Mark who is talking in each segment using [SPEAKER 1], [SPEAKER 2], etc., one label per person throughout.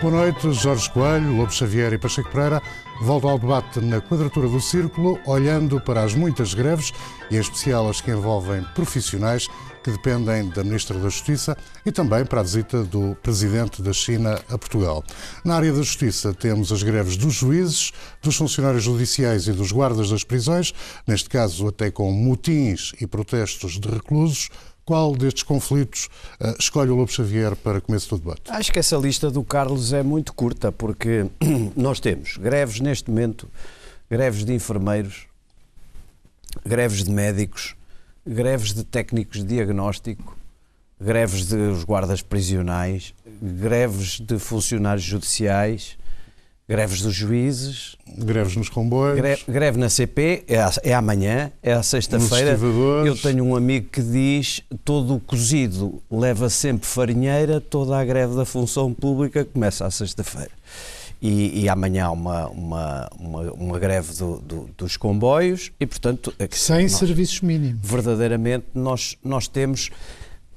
[SPEAKER 1] Boa noite, Jorge Coelho, Lobo Xavier e Pacheco Pereira voltam ao debate na quadratura do círculo, olhando para as muitas greves e em especial as que envolvem profissionais que dependem da Ministra da Justiça e também para a visita do Presidente da China a Portugal. Na área da Justiça temos as greves dos juízes, dos funcionários judiciais e dos guardas das prisões, neste caso até com motins e protestos de reclusos. Qual destes conflitos uh, escolhe o Lobo Xavier para começo do debate?
[SPEAKER 2] Acho que essa lista do Carlos é muito curta, porque nós temos greves neste momento, greves de enfermeiros, greves de médicos, greves de técnicos de diagnóstico, greves dos guardas prisionais, greves de funcionários judiciais, greves dos juízes,
[SPEAKER 1] greves nos comboios,
[SPEAKER 2] greve, greve na CP, é, é amanhã, é à sexta-feira. Eu tenho um amigo que diz: todo o cozido leva sempre farinheira, toda a greve da função pública começa à sexta-feira. E, e, amanhã há uma, uma, uma, uma greve do, do, dos comboios e, portanto...
[SPEAKER 3] É Sem nós, serviços mínimos.
[SPEAKER 2] Verdadeiramente, nós, nós temos...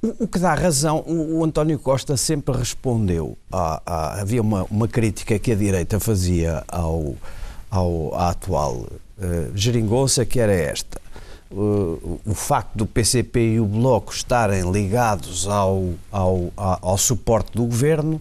[SPEAKER 2] O, que dá razão, o, António Costa sempre respondeu. A, havia uma, uma crítica que a direita fazia ao, ao, à atual uh, geringonça, que era esta. Uh, o facto do PCP e o Bloco estarem ligados ao, ao, ao suporte do governo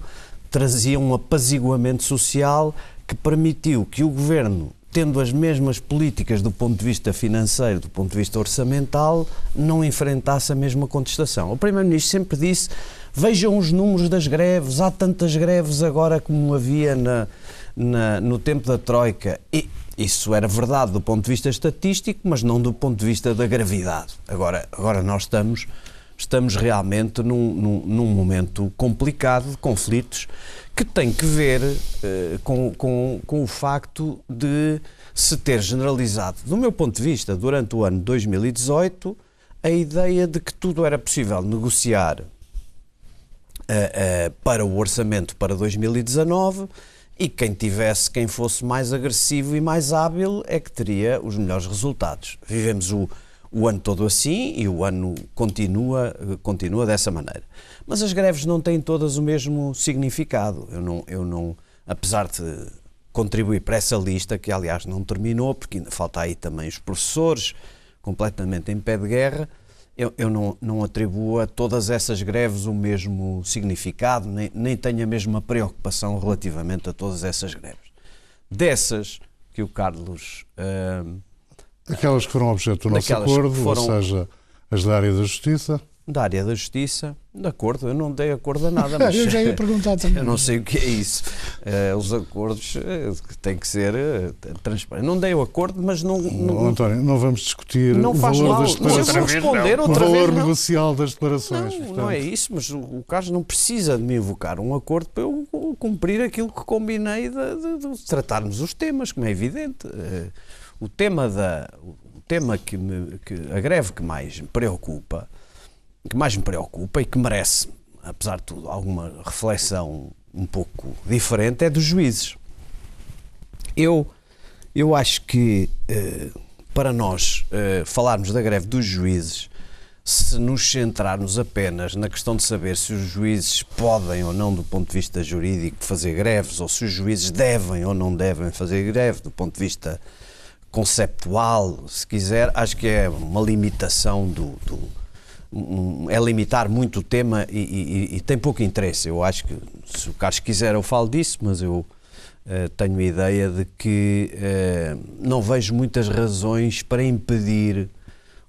[SPEAKER 2] trazia um apaziguamento social que permitiu que o governo, tendo as mesmas políticas do ponto de vista financeiro, do ponto de vista orçamental, não enfrentasse a mesma contestação. O Primeiro-Ministro sempre disse: vejam os números das greves, há tantas greves agora como havia na, na, no tempo da Troika. E isso era verdade do ponto de vista estatístico, mas não do ponto de vista da gravidade. Agora, agora nós estamos estamos realmente num, num, num momento complicado de conflitos que tem que ver uh, com, com, com o facto de se ter generalizado, do meu ponto de vista, durante o ano 2018, a ideia de que tudo era possível negociar uh, uh, para o orçamento para 2019 e quem tivesse, quem fosse mais agressivo e mais hábil é que teria os melhores resultados. Vivemos o o ano todo assim e o ano continua, continua dessa maneira. Mas as greves não têm todas o mesmo significado. Eu não, eu não, apesar de contribuir para essa lista, que aliás não terminou, porque ainda falta aí também os professores, completamente em pé de guerra, eu, eu não, não atribuo a todas essas greves o mesmo significado, nem, nem tenho a mesma preocupação relativamente a todas essas greves. Dessas que o Carlos. Uh,
[SPEAKER 1] Aquelas que foram objeto do nosso acordo, foram... ou seja, as da área da justiça.
[SPEAKER 2] Da área da justiça, de acordo, eu não dei acordo a nada. Mas
[SPEAKER 3] eu já ia perguntar também.
[SPEAKER 2] Eu não sei o que é isso. Uh, os acordos uh, têm que ser uh, transparentes. Não dei o acordo, mas não.
[SPEAKER 1] não António, não vamos discutir não o valor mal. das declarações.
[SPEAKER 2] Responder
[SPEAKER 1] não.
[SPEAKER 2] outra
[SPEAKER 1] o valor
[SPEAKER 2] vez,
[SPEAKER 1] negocial das declarações.
[SPEAKER 2] Não, portanto. não é isso, mas o, o Carlos não precisa de me invocar um acordo para eu cumprir aquilo que combinei de, de, de tratarmos os temas, como é evidente. O tema da tema que, me, que a greve que mais me preocupa, que mais me preocupa e que merece, apesar de tudo, alguma reflexão um pouco diferente, é dos juízes. Eu, eu acho que eh, para nós eh, falarmos da greve dos juízes, se nos centrarmos apenas na questão de saber se os juízes podem ou não, do ponto de vista jurídico, fazer greves, ou se os juízes devem ou não devem fazer greve, do ponto de vista conceptual, se quiser, acho que é uma limitação do, do é limitar muito o tema e, e, e, tem pouco interesse. Eu acho que, se o Carlos quiser, eu falo disso, mas eu uh, tenho a ideia de que uh, não vejo muitas razões para impedir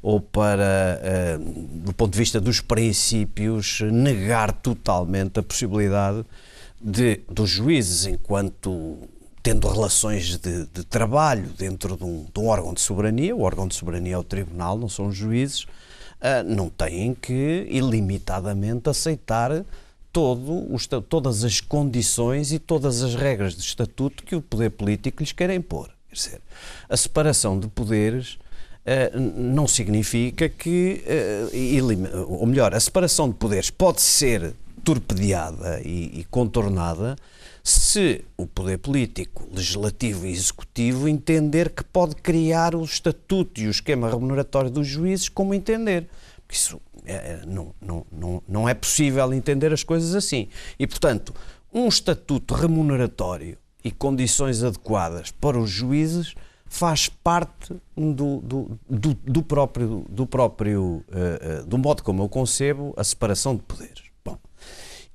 [SPEAKER 2] ou para, uh, do ponto de vista dos princípios, negar totalmente a possibilidade de, dos juízes, enquanto tendo relações de, de trabalho dentro de um, de um, órgão de soberania, o órgão de soberania é o tribunal, não são os juízes, uh, não têm que ilimitadamente aceitar todo os, todas as condições e todas as regras de estatuto que o poder político lhes quer impor. Quer dizer, a separação de poderes uh, não significa que, uh, ou melhor, a separação de poderes pode ser torpedeada e, e contornada se o poder político, legislativo e executivo entender que pode criar o estatuto e o esquema remuneratório dos juízes como entender. Porque isso é, não, não, não, não é possível entender as coisas assim. E, portanto, um estatuto remuneratório e condições adequadas para os juízes faz parte do, do, do, do próprio, do, próprio uh, uh, do modo como eu concebo a separação de poderes.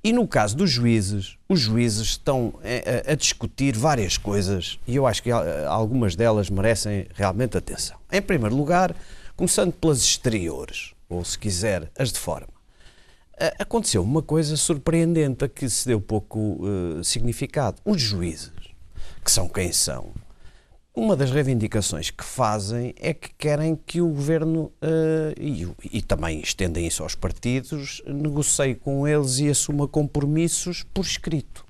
[SPEAKER 2] E no caso dos juízes, os juízes estão a, a, discutir várias coisas e eu acho que algumas delas merecem realmente atenção. Em primeiro lugar, começando pelas exteriores, ou se quiser, as de forma. Aconteceu uma coisa surpreendente a que se deu pouco uh, significado. Os juízes, que são quem são, uma das reivindicações que fazem é que querem que o governo, uh, e, e, também estendem isso aos partidos, negocie com eles e assuma compromissos por escrito.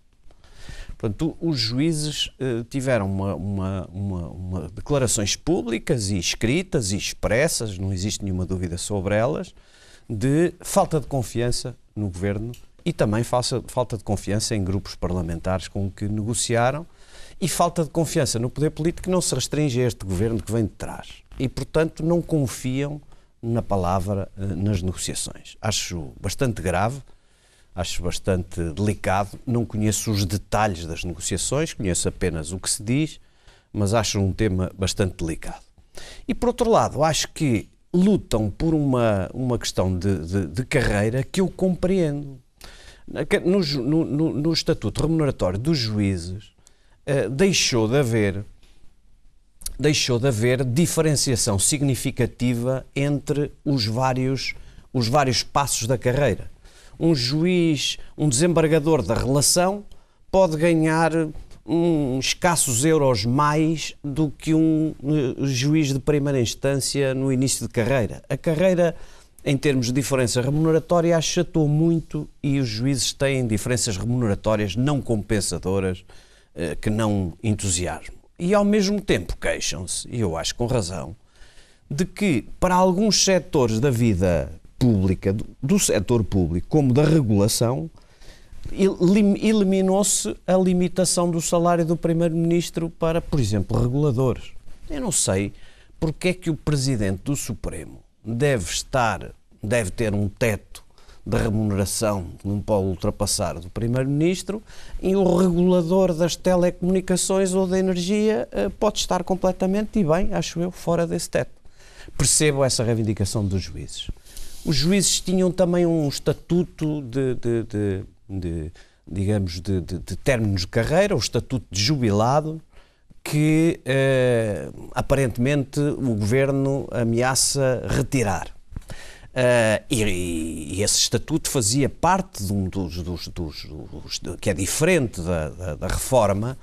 [SPEAKER 2] Portanto, os juízes uh, tiveram uma, uma, uma, uma, declarações públicas e escritas e expressas, não existe nenhuma dúvida sobre elas, de falta de confiança no governo e também falta, falta de confiança em grupos parlamentares com que negociaram e falta de confiança no poder político que não se restringe a este governo que vem de trás. E, portanto, não confiam na palavra eh, nas negociações. Acho bastante grave, acho bastante delicado. Não conheço os detalhes das negociações, conheço apenas o que se diz, mas acho um tema bastante delicado. E, por outro lado, acho que lutam por uma, uma questão de, de, de carreira que eu compreendo. No, no, no, Estatuto Remuneratório dos Juízes, eh, deixou de haver deixou de haver diferenciação significativa entre os vários, os vários passos da carreira. Um juiz, um desembargador da relação, pode ganhar uns escassos euros mais do que um uh, juiz de primeira instância no início de carreira. A carreira, em termos de diferença remuneratória, achatou muito e os juízes têm diferenças remuneratórias não compensadoras que não entusiasmo. E ao mesmo tempo queixam-se, e eu acho com razão, de que para alguns setores da vida pública, do setor público, como da regulação, eliminou-se a limitação do salário do Primeiro-Ministro para, por exemplo, reguladores. Eu não sei porque é que o Presidente do Supremo deve estar, deve ter um teto da remuneração que não pode ultrapassar do Primeiro-Ministro e o regulador das telecomunicações ou da energia eh, pode estar completamente, e bem, acho eu, fora desse teto. Percebo essa reivindicação dos juízes. Os juízes tinham também um estatuto de, de, de, de digamos, de, términos de carreira, o estatuto de jubilado, que eh, aparentemente o governo ameaça retirar. Uh, e, e, esse estatuto fazia parte de um dos, dos, dos, dos que é diferente da, da, da, reforma,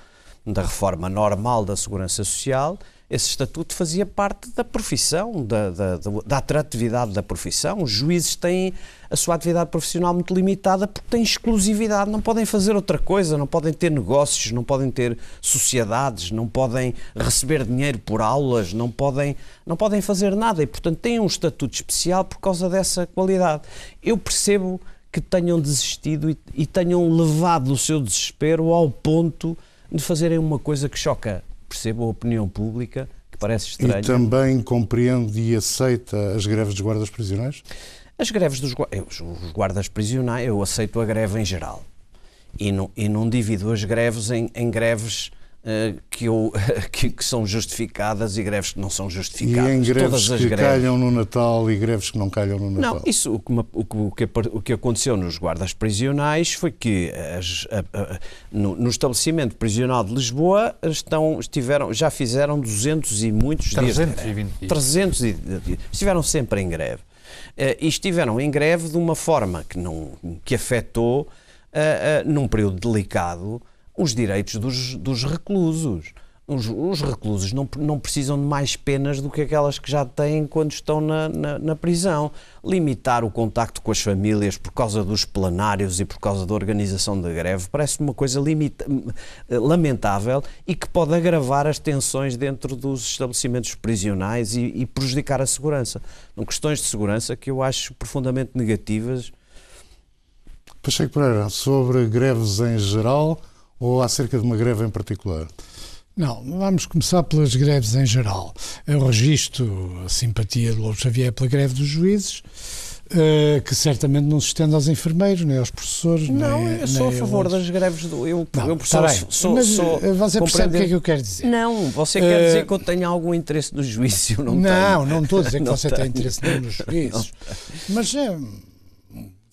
[SPEAKER 2] da reforma normal da segurança social. Esse estatuto fazia parte da profissão, da, da, da atratividade da profissão. Os juízes têm a sua atividade profissional muito limitada porque têm exclusividade, não podem fazer outra coisa, não podem ter negócios, não podem ter sociedades, não podem receber dinheiro por aulas, não podem, não podem fazer nada e, portanto, têm um estatuto especial por causa dessa qualidade. Eu percebo que tenham desistido e, e tenham levado o seu desespero ao ponto de fazerem uma coisa que choca, percebo, a opinião pública, que parece estranha.
[SPEAKER 1] E também compreende e aceita as greves dos guardas prisionais?
[SPEAKER 2] As greves dos os guardas prisionais, eu aceito a greve em geral. E não, e não divido as greves em, em greves que, eu, que, que, são justificadas e greves que não são justificadas.
[SPEAKER 1] E em greves Todas as que greves... calham no Natal e greves que não calham no Natal?
[SPEAKER 2] Não, isso, o que, o que, o que aconteceu nos guardas prisionais foi que as, a, a, no, no, estabelecimento prisional de Lisboa estão, estiveram, já fizeram 200 e muitos
[SPEAKER 4] 320
[SPEAKER 2] dias. 300 dias. Estiveram sempre em greve. Eh, e estiveram em greve de uma forma que, não, que afetou, eh, eh, num período delicado, os direitos dos, dos reclusos os, os, reclusos não, não precisam de mais penas do que aquelas que já têm quando estão na, na, na, prisão. Limitar o contacto com as famílias por causa dos plenários e por causa da organização da greve parece uma coisa limita, lamentável e que pode agravar as tensões dentro dos estabelecimentos prisionais e, e prejudicar a segurança. São questões de segurança que eu acho profundamente negativas.
[SPEAKER 1] Pacheco Pereira, sobre greves em geral ou acerca de uma greve em particular?
[SPEAKER 3] Não, vamos começar pelas greves em geral. Eu registro a simpatia de Lobo Xavier pela greve dos juízes. Uh, que certamente não se estende aos enfermeiros, nem aos professores.
[SPEAKER 2] Não,
[SPEAKER 3] nem,
[SPEAKER 2] eu sou
[SPEAKER 3] nem
[SPEAKER 2] a favor
[SPEAKER 3] outros.
[SPEAKER 2] das greves do. Eu,
[SPEAKER 3] Não,
[SPEAKER 2] eu
[SPEAKER 3] tá bem,
[SPEAKER 2] sou,
[SPEAKER 3] mas
[SPEAKER 2] sou,
[SPEAKER 3] uh, você percebe o que é que eu quero dizer.
[SPEAKER 2] Não, você quer
[SPEAKER 3] Eh,
[SPEAKER 2] dizer que eu tenho algum interesse no juízo? Eu não,
[SPEAKER 3] Não,
[SPEAKER 2] tenho.
[SPEAKER 3] não estou a dizer que você tem interesse nos juízes. Mas é,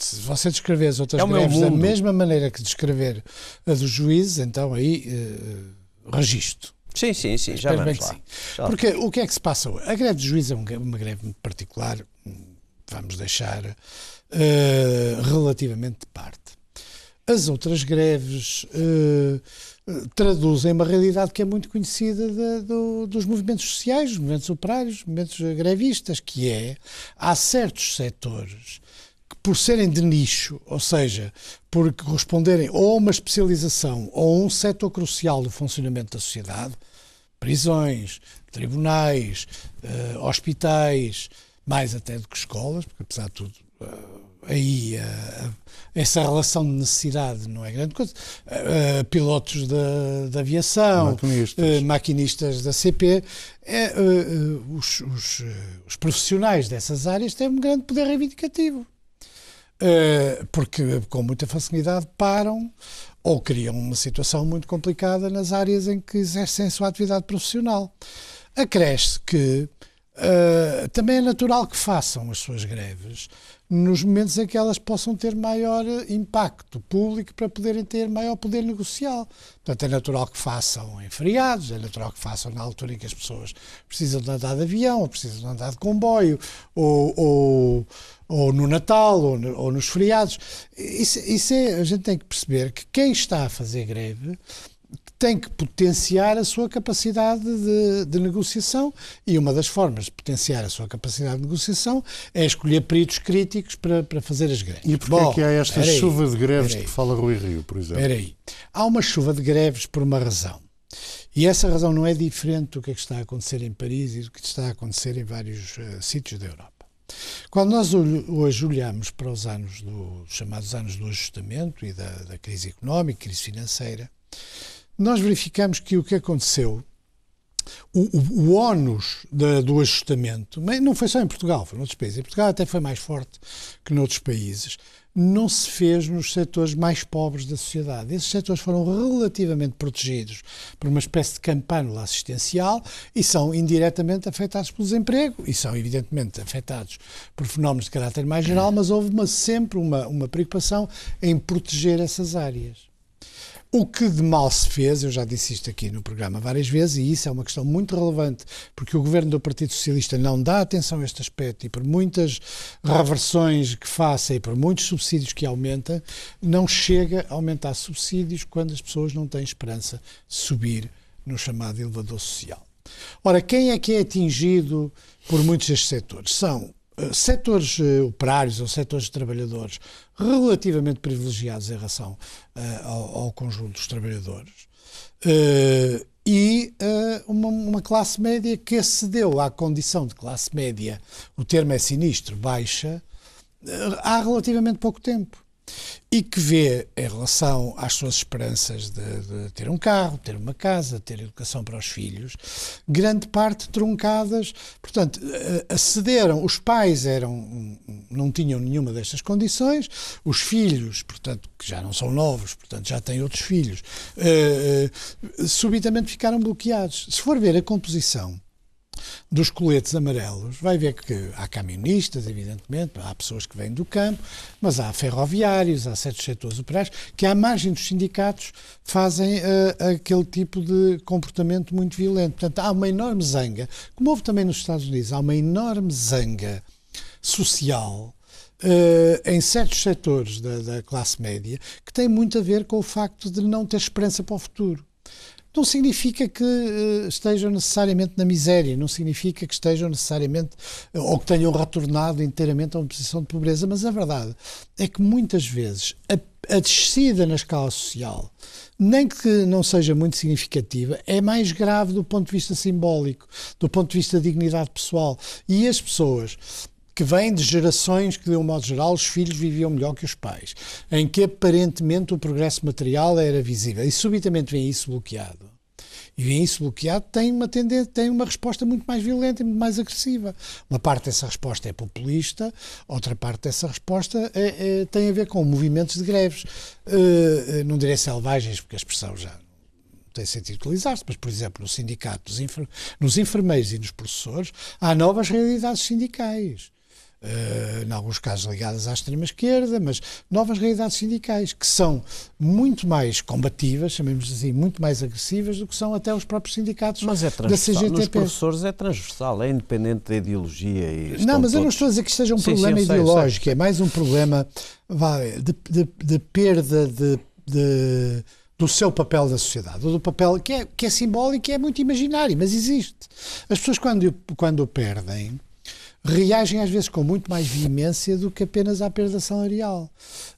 [SPEAKER 3] se você descrever as outras
[SPEAKER 2] É
[SPEAKER 3] greves da mesma maneira que descrever a dos juízes, então aí uh, registro.
[SPEAKER 2] Sim, sim, sim, já
[SPEAKER 3] Espero bem
[SPEAKER 2] vamos lá. Já.
[SPEAKER 3] Porque o que é que se passa hoje? A greve de juízes é um- uma greve muito particular, vamos deixar eh, relativamente de parte. As outras greves eh, traduzem uma realidade que é muito conhecida da- do- dos movimentos sociais, dos movimentos operários, dos movimentos grevistas, que é, há certos setores por serem de nicho, ou seja, por corresponderem ou a uma especialização ou a um setor crucial do funcionamento da sociedade, prisões, tribunais, eh, hospitais, mais até do que escolas, porque apesar de tudo, eh, aí eh, essa relação de necessidade não é grande coisa. Eh, pilotos da, aviação,
[SPEAKER 1] Maquinistas.
[SPEAKER 3] eh, maquinistas da CP, é, os, os, os profissionais dessas áreas têm um grande poder reivindicativo. Eh, porque com muita facilidade param ou criam uma situação muito complicada nas áreas em que exercem a sua atividade profissional. Acresce que eh, também é natural que façam as suas greves nos momentos em que elas possam ter maior eh, impacto público para poderem ter maior poder negocial. Portanto, é natural que façam em feriados, é natural que façam na altura em que as pessoas precisam de andar de avião, ou precisam de andar de comboio, ou, ou, ou no Natal, ou, no- ou nos feriados. Isso, isso é, a gente tem que perceber que quem está a fazer greve tem que potenciar a sua capacidade de, de negociação e uma das formas de potenciar a sua capacidade de negociação é escolher peritos críticos para, para fazer as greves.
[SPEAKER 1] E porquê
[SPEAKER 3] Bom,
[SPEAKER 1] é que há esta
[SPEAKER 3] aí,
[SPEAKER 1] chuva de greves que fala Rui Rio, por exemplo?
[SPEAKER 3] Espera aí. Há uma chuva de greves por uma razão. E essa razão não é diferente do que é que está a acontecer em Paris e do que está a acontecer em vários eh, sítios da Europa. Quando nós hoje olhamos para os anos do, os chamados anos do ajustamento e da, da crise económica, crise financeira, nós verificamos que o que aconteceu, o, o, o ónus da- do ajustamento, não foi só em Portugal, foi noutros países. Em Portugal até foi mais forte que noutros países. Não se fez nos setores mais pobres da sociedade. Esses setores foram relativamente protegidos por uma espécie de campânula assistencial e são indiretamente afetados pelo desemprego e são evidentemente afetados por fenómenos de caráter mais geral, mas houve uma, sempre uma, uma preocupação em proteger essas áreas. O que de mal se fez, eu já disse isto aqui no programa várias vezes, e isso é uma questão muito relevante, porque o governo do Partido Socialista não dá atenção a este aspecto e por muitas reversões que faça e por muitos subsídios que aumenta, não chega a aumentar subsídios quando as pessoas não têm esperança de subir no chamado elevador social. Ora, quem é que é atingido por muitos destes setores? São setores eh, operários ou setores de trabalhadores relativamente privilegiados em relação eh, ao, ao conjunto dos trabalhadores eh, e eh, uma, uma classe média que acedeu à condição de classe média, o termo é sinistro, baixa, eh, há relativamente pouco tempo. E que vê, em relação às suas esperanças de, de ter um carro, ter uma casa, ter educação para os filhos, grande parte truncadas. Portanto, acederam, os pais eram, não tinham nenhuma destas condições, os filhos, portanto, que já não são novos, portanto, já têm outros filhos, eh, subitamente ficaram bloqueados. Se for ver a composição dos coletes amarelos, vai ver que há camionistas, evidentemente, há pessoas que vêm do campo, mas há ferroviários, há certos setores operários que, à margem dos sindicatos, fazem uh, aquele tipo de comportamento muito violento. Portanto, há uma enorme zanga, como houve também nos Estados Unidos, há uma enorme zanga social Uh, em certos setores da, da, classe média que tem muito a ver com o facto de não ter esperança para o futuro. Não significa que uh, estejam necessariamente na miséria, não significa que estejam necessariamente uh, ou que tenham retornado inteiramente a uma posição de pobreza, mas a verdade é que muitas vezes a, a descida na escala social, nem que não seja muito significativa, é mais grave do ponto de vista simbólico, do ponto de vista da dignidade pessoal. E as pessoas que vêm de gerações que, de um modo geral, os filhos viviam melhor que os pais, em que aparentemente o progresso material era visível e subitamente vem isso bloqueado. e vêem isso bloqueado, têm uma tendência, têm uma resposta muito mais violenta e muito mais agressiva. Uma parte dessa resposta é populista, outra parte dessa resposta é, é, tem a ver com movimentos de greves. Uh, não direi selvagens, porque a expressão já tem sentido utilizar-se, mas, por exemplo, no sindicato, nos enfermeiros e nos professores, há novas realidades sindicais uh, em alguns casos ligadas à extrema-esquerda, mas novas realidades sindicais que são muito mais combativas, chamemos assim, muito mais agressivas do que são até os próprios sindicatos
[SPEAKER 2] mas é da CGTP. Nos professores é transversal, é independente da ideologia. E
[SPEAKER 3] não, mas todos... eu não estou a dizer que isto seja um sim, problema sim, ideológico, sei, sei. é mais um problema vai, de, de, de perda de, de do seu papel na sociedade, do papel que é, que é simbólico e é muito imaginário, mas existe. As pessoas, quando, quando o perdem, reagem às vezes com muito mais veemência do que apenas à perda salarial.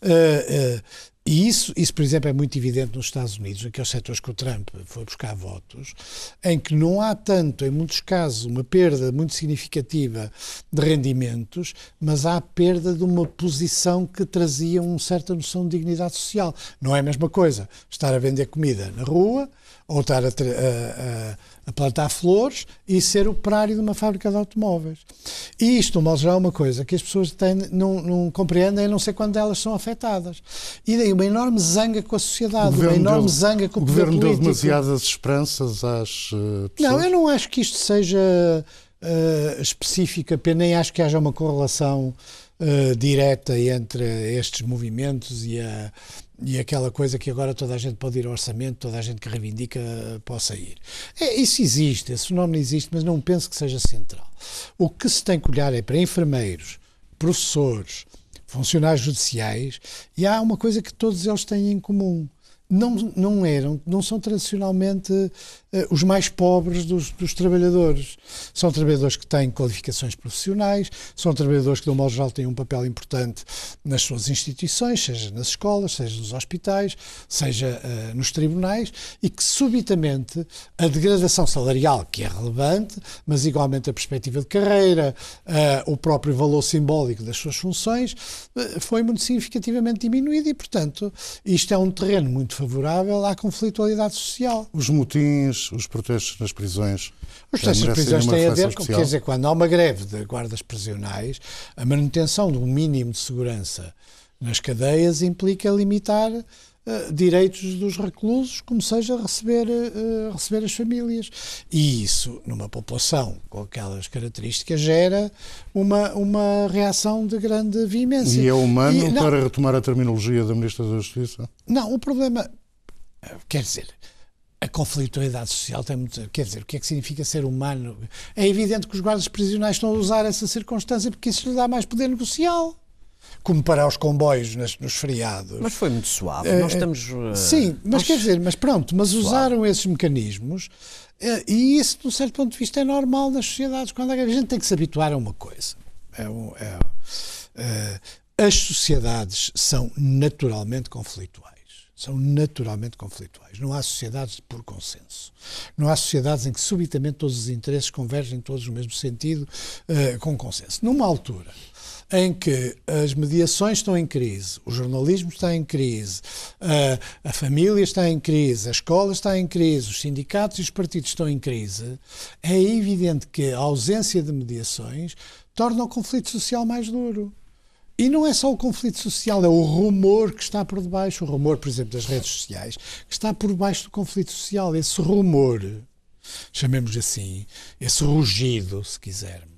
[SPEAKER 3] Uh, uh, e isso, isso, por exemplo, é muito evidente nos Estados Unidos, naqueles setores que o Trump foi buscar votos, em que não há tanto, em muitos casos, uma perda muito significativa de rendimentos, mas há a perda de uma posição que trazia uma certa noção de dignidade social. Não é a mesma coisa estar a vender comida na rua ou estar a, a, a plantar flores e ser operário de uma fábrica de automóveis. E isto, no modo geral, é uma coisa que as pessoas têm, não, não compreendem, a não ser quando elas são afetadas. E daí uma enorme zanga com a sociedade, uma enorme deu, zanga com o, o
[SPEAKER 1] governo
[SPEAKER 3] político.
[SPEAKER 1] deu demasiadas esperanças às uh, pessoas?
[SPEAKER 3] Não, eu não acho que isto seja uh, específico apenas, nem acho que haja uma correlação uh, direta entre estes movimentos e a e aquela coisa que agora toda a gente pode ir ao orçamento, toda a gente que reivindica possa ir. É, isso existe, esse fenómeno existe, mas não penso que seja central. O que se tem que olhar é para enfermeiros, professores, funcionários judiciais, e há uma coisa que todos eles têm em comum não, não eram, não são tradicionalmente uh, os mais pobres dos, dos, trabalhadores. São trabalhadores que têm qualificações profissionais, são trabalhadores que, de um modo geral, têm um papel importante nas suas instituições, seja nas escolas, seja nos hospitais, seja uh, nos tribunais, e que subitamente a degradação salarial, que é relevante, mas igualmente a perspectiva de carreira, uh, o próprio valor simbólico das suas funções, foi muito significativamente diminuído e, portanto, isto é um terreno muito muito favorável à conflitualidade social.
[SPEAKER 1] Os motins, os protestos nas prisões.
[SPEAKER 3] Os protestos nas prisões têm a ver com, quer dizer, quando há uma greve de guardas prisionais, a manutenção de um mínimo de segurança nas cadeias implica limitar Uh, direitos dos reclusos, como seja receber, uh, receber as famílias. E isso, numa população com aquelas características, gera uma, uma reação de grande veemência.
[SPEAKER 1] E é humano, e, para retomar a terminologia da Ministra da Justiça?
[SPEAKER 3] Não, o problema, quer dizer, a conflitualidade social tem muito. Quer dizer, o que é que significa ser humano? É evidente que os guardas prisionais estão a usar essa circunstância porque isso lhe dá mais poder negocial como para os comboios nas, nos feriados.
[SPEAKER 2] Mas foi muito suave. Uh, Nós eh, estamos. Uh,
[SPEAKER 3] sim, mas quer dizer, mas pronto, mas suave. usaram esses mecanismos uh, e isso, de um certo ponto de vista, é normal nas sociedades. Quando a gente tem que se habituar a uma coisa. É, é, as sociedades são naturalmente conflituais. São naturalmente conflituais. Não há sociedades por consenso. Não há sociedades em que subitamente todos os interesses convergem todos no mesmo sentido, com consenso. Numa altura em que as mediações estão em crise, o jornalismo está em crise, a, a família está em crise, a escola está em crise, os sindicatos e os partidos estão em crise, é evidente que a ausência de mediações torna o conflito social mais duro. E não é só o conflito social, é o rumor que está por debaixo, o rumor, por exemplo, das redes sociais, que está por baixo do conflito social. Esse rumor, chamemos assim, esse rugido, se quisermos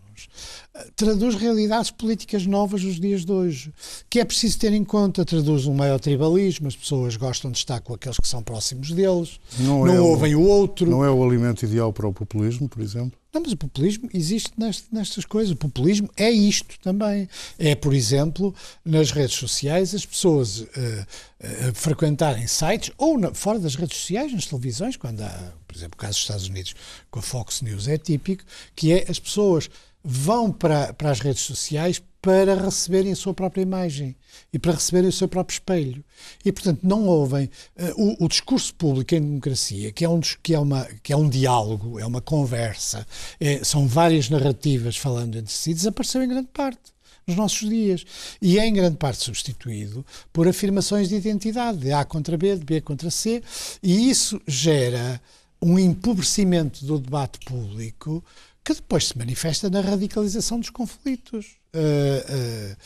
[SPEAKER 3] traduz realidades políticas novas dos dias de hoje, que é preciso ter em conta, traduz um maior tribalismo, as pessoas gostam de estar com aqueles que são próximos deles, não, não é ouvem o, o, outro.
[SPEAKER 1] Não é o alimento ideal para o populismo, por exemplo?
[SPEAKER 3] Não, mas o populismo existe nestas coisas. O populismo é isto também. É, por exemplo, nas redes sociais, as pessoas uh, uh, frequentarem sites, ou na, fora das redes sociais, nas televisões, quando há, por exemplo, o caso dos Estados Unidos com a Fox News é típico, que é as pessoas vão para, para as redes sociais para receberem a sua própria imagem e para receberem o seu próprio espelho. E, portanto, não ouvem uh, o, o, discurso público em democracia, que é um, que é uma, que é um diálogo, é uma conversa, é, são várias narrativas falando entre si, desapareceu em grande parte nos nossos dias. E é em grande parte substituído por afirmações de identidade, de A contra B, de B contra C, e isso gera um empobrecimento do debate público que depois se manifesta na radicalização dos conflitos. Uh, uh,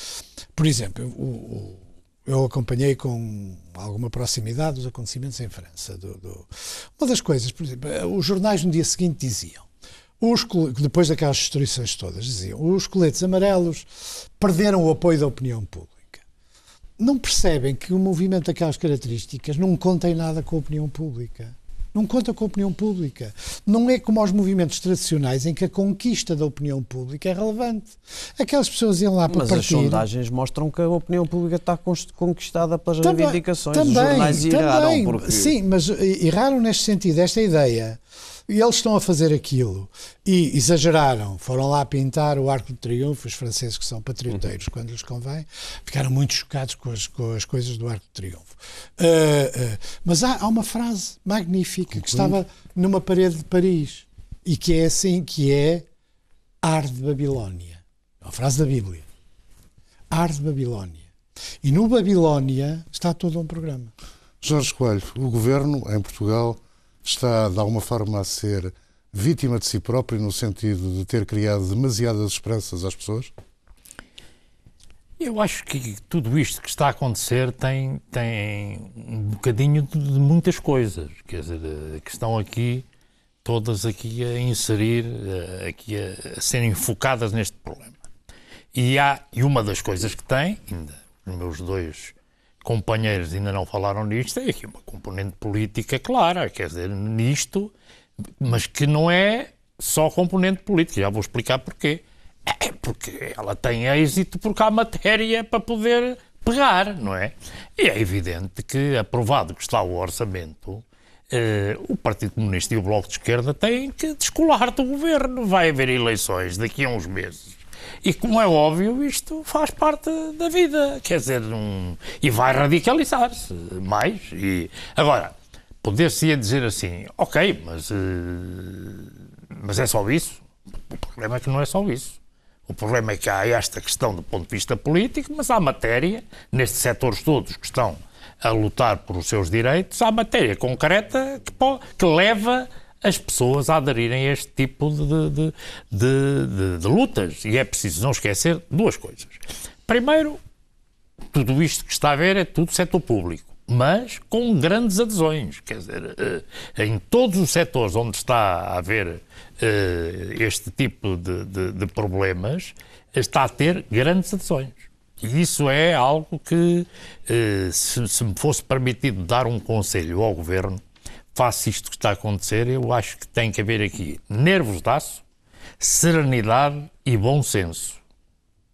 [SPEAKER 3] por exemplo, o, o, eu acompanhei com alguma proximidade os acontecimentos em França. Do, do... Uma das coisas, por exemplo, os jornais no dia seguinte diziam, os, depois daquelas destruições todas, diziam os coletes amarelos perderam o apoio da opinião pública. Não percebem que um movimento daquelas características não conta em nada com a opinião pública não conta com a opinião pública. Não é como aos movimentos tradicionais em que a conquista da opinião pública é relevante. Aquelas pessoas iam lá para
[SPEAKER 2] Mas
[SPEAKER 3] partir...
[SPEAKER 2] as sondagens mostram que a opinião pública está conquistada pelas também, reivindicações. Também, Os jornais erraram porque...
[SPEAKER 3] Sim, mas erraram neste sentido. Esta ideia e eles estão a fazer aquilo e exageraram. Foram lá pintar o Arco de Triunfo, os franceses que são patrioteiros uhum. quando lhes convém, ficaram muito chocados com as, com as coisas do Arco de Triunfo. Uh, uh, mas há, há, uma frase magnífica que estava numa parede de Paris e que é assim, que é Arde Babilónia. É uma frase da Bíblia. Arde Babilónia. E no Babilónia está todo um programa.
[SPEAKER 1] Jorge Coelho, o governo em Portugal está, de alguma forma, a ser vítima de si próprio no sentido de ter criado demasiadas esperanças às pessoas?
[SPEAKER 4] Eu acho que tudo isto que está a acontecer tem, tem um bocadinho de, de muitas coisas, quer dizer, eh, que estão aqui, todas aqui a inserir, eh, aqui a, a serem focadas neste problema. E, há, e uma das coisas que tem, ainda os meus dois companheiros ainda não falaram nisto, é aqui uma componente política clara, quer dizer, nisto, mas que não é só componente política, já vou explicar porquê. É porque ela tem êxito porque há matéria para poder pegar, não é? E é evidente que, aprovado que está o orçamento, eh, o Partido Comunista e o Bloco de Esquerda têm que descolar do governo. Vai haver eleições daqui a uns meses e como é óbvio, isto faz parte da vida, quer dizer, um, e vai radicalizar-se mais. E, agora, poder-se-ia dizer assim, ok, mas, uh, mas é só isso? O problema é que não é só isso. O problema é que há esta questão do ponto de vista político, mas há matéria, nestes setores todos que estão a lutar por os seus direitos, há matéria concreta que, pode, que leva as pessoas a aderirem a este tipo de, de, de, de, lutas. E é preciso não esquecer duas coisas. Primeiro, tudo isto que está a ver é tudo setor público, mas com grandes adesões. Quer dizer, eh, em todos os setores onde está a haver eh, este tipo de, problemas, está a ter grandes adesões. E isso é algo que, eh, se me fosse permitido dar um conselho ao Governo, face isto que está a acontecer, eu acho que tem que haver aqui nervos de aço, serenidade e bom senso.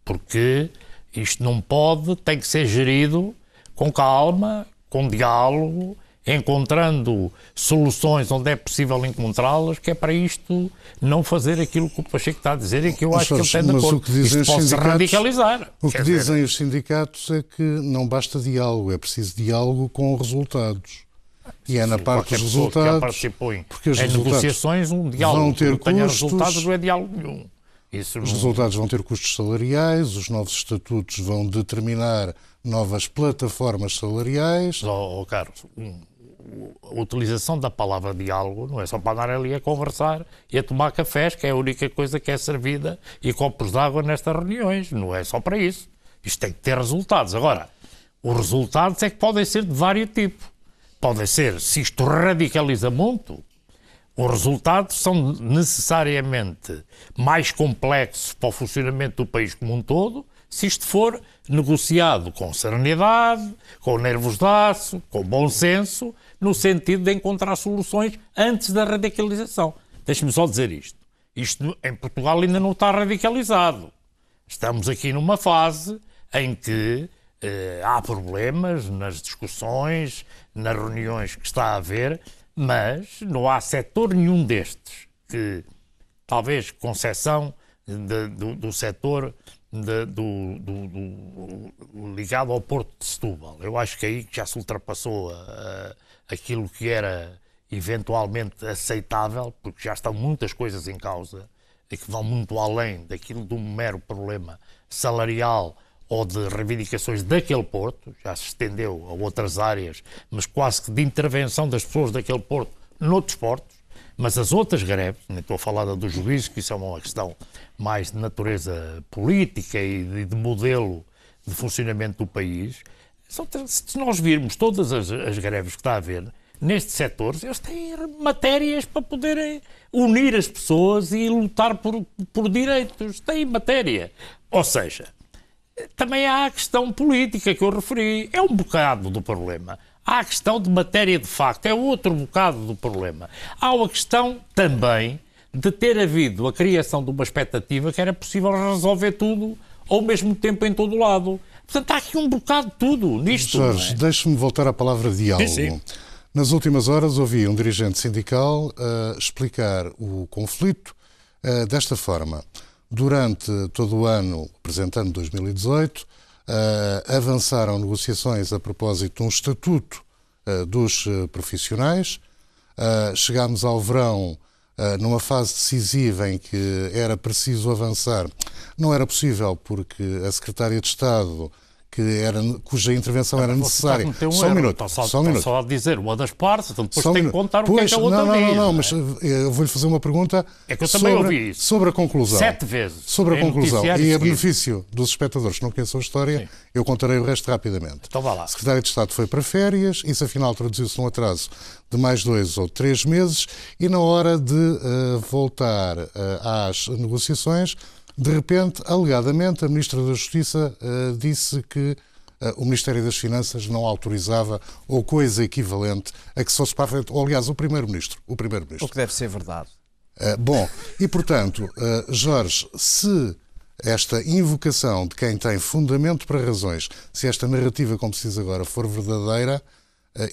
[SPEAKER 4] Porque isto não pode, tem que ser gerido com calma, com diálogo, encontrando soluções onde é possível encontrá-las, que é para isto não fazer aquilo que o Pacheco está a dizer e que eu acho que ele tem de acordo. O que dizem isto pode radicalizar.
[SPEAKER 1] O que dizem dizer... os sindicatos é que não basta diálogo, é preciso diálogo com resultados. E é na parte dos resultados. Que
[SPEAKER 4] participou em, porque os em negociações, um diálogo vão ter custos, resultados não é diálogo nenhum.
[SPEAKER 1] Isso os não... resultados vão ter custos salariais, os novos estatutos vão determinar novas plataformas salariais.
[SPEAKER 4] Oh, oh Carlos, a utilização da palavra diálogo não é só para andar ali a conversar e a tomar cafés, que é a única coisa que é servida, e copos de água nestas reuniões. Não é só para isso. Isto tem que ter resultados. Agora, os resultados é que podem ser de vários tipos podem ser, se isto radicaliza muito, os resultados são necessariamente mais complexos para o funcionamento do país como um todo, se isto for negociado com serenidade, com nervos de aço, com bom senso, no sentido de encontrar soluções antes da radicalização. Deixe-me só dizer isto. Isto em Portugal ainda não está radicalizado. Estamos aqui numa fase em que há problemas nas discussões, nas reuniões que está a haver, mas não há setor nenhum destes que, talvez com exceção de, do, do setor de, do, do, do, ligado ao Porto de Setúbal. Eu acho que aí já se ultrapassou uh, aquilo que era eventualmente aceitável, porque já estão muitas coisas em causa e que vão muito além daquilo de um mero problema salarial ou de reivindicações daquele porto, já se estendeu a outras áreas, mas quase que de intervenção das pessoas daquele porto noutros portos, Mas as outras greves, nem estou a falar da do juízes, que isso é uma questão mais de natureza política e de, de modelo de funcionamento do país, se nós virmos todas as, as greves que está a haver, nestes setores, eles têm matérias para poderem unir as pessoas e lutar por, por direitos. Têm matéria. Ou seja, também há a questão política que eu referi. É um bocado do problema. Há a questão de matéria de facto, é outro bocado do problema. Há a questão também de ter havido a criação de uma expectativa que era possível resolver tudo ao mesmo tempo em todo o lado. Portanto, há aqui um bocado de tudo nisto.
[SPEAKER 1] Jorge, é? deixe-me voltar à palavra diálogo. Sim, sim. Nas últimas horas ouvi um dirigente sindical uh, explicar o conflito uh, desta forma. Durante todo o ano, apresentando 2018, uh, avançaram negociações a propósito de um estatuto dos profissionais. chegámos ao verão numa fase decisiva em que era preciso avançar. Não era possível porque a Secretária de Estado que era, cuja intervenção era necessária.
[SPEAKER 4] Um só um minuto. Está só, só, um minuto. só a dizer uma das partes, então depois só tem que contar o pois, que é que a outra
[SPEAKER 1] não, não,
[SPEAKER 4] diz.
[SPEAKER 1] Não, não, mas eh, eu vou-lhe fazer uma pergunta
[SPEAKER 4] é que eu também
[SPEAKER 1] sobre,
[SPEAKER 4] ouvi isso.
[SPEAKER 1] sobre a conclusão.
[SPEAKER 4] Sete vezes.
[SPEAKER 1] Sobre a conclusão. E a benefício dos espectadores que não conheçam a história, Sim. eu contarei o resto rapidamente.
[SPEAKER 4] Então vá lá.
[SPEAKER 1] A Secretária de Estado foi para férias, isso afinal traduziu-se num atraso de mais dois ou três meses, e na hora de uh, voltar uh, às negociações, de repente, alegadamente, a Ministra da Justiça uh, disse que eh, o Ministério das Finanças não autorizava ou coisa equivalente a que se fosse para a frente, ou aliás, o Primeiro-Ministro. O Primeiro-Ministro.
[SPEAKER 2] O que deve ser verdade.
[SPEAKER 1] Uh, bom, e portanto, uh, Jorge, se esta invocação de quem tem fundamento para razões, se esta narrativa, como se diz agora, for verdadeira,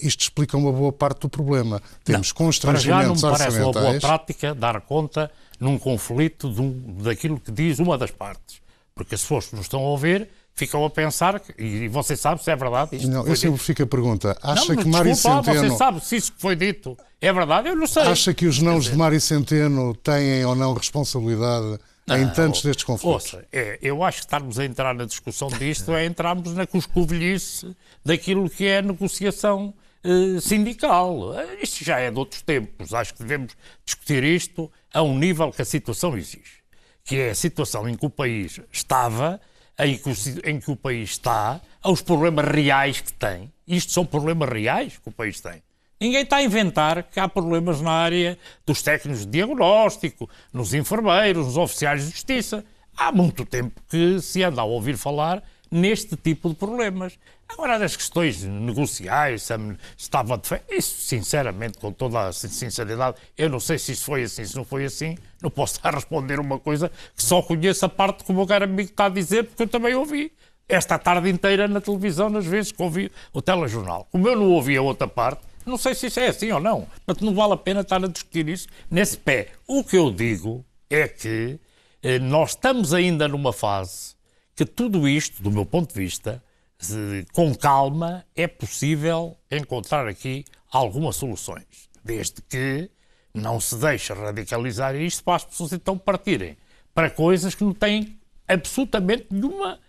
[SPEAKER 1] isto explica uma boa parte do problema. Temos não, constrangimentos
[SPEAKER 4] para já não
[SPEAKER 1] me parece
[SPEAKER 4] uma boa prática dar conta num conflito um, daquilo que diz uma das partes. Porque se fosse nos estão a ouvir, ficam a pensar, e você sabe se é verdade isto.
[SPEAKER 1] Não, eu sempre fico a pergunta. Acha
[SPEAKER 4] não,
[SPEAKER 1] que Mário Centeno.
[SPEAKER 4] Você sabe se isso que foi dito é verdade? Eu não sei.
[SPEAKER 1] Acha que os nãos de Mário Centeno têm ou não responsabilidade não, em tantos destes conflitos?
[SPEAKER 4] Ouça, é, eu acho que estarmos a entrar na discussão disto é entrarmos na cuscovilhice daquilo que é a negociação eh, sindical. Isto já é de outros tempos. Acho que devemos discutir isto a um nível que a situação exige. Que é a situação em que o país estava em que, o, em que o país está, aos problemas reais que tem. Isto são problemas reais que o país tem. Ninguém está a inventar que há problemas na área dos técnicos de diagnóstico, nos enfermeiros, nos oficiais de justiça. Há muito tempo que se anda a ouvir falar neste tipo de problemas. Agora, das questões negociais, se estava de fé, isso, sinceramente, com toda a sinceridade, eu não sei se isso foi assim, se não foi assim, não posso estar a responder uma coisa que só conheço a parte que o meu caro amigo está a dizer, porque eu também ouvi esta tarde inteira na televisão, nas vezes que ouvi o telejornal. Como eu não ouvi a outra parte, não sei se isso é assim ou não. mas não vale a pena estar a discutir isso nesse pé. O que eu digo é que eh, nós estamos ainda numa fase que tudo isto, do meu ponto de vista, com calma, é possível encontrar aqui algumas soluções. Desde que não se deixe radicalizar isto para as pessoas então partirem para coisas que não têm absolutamente nenhuma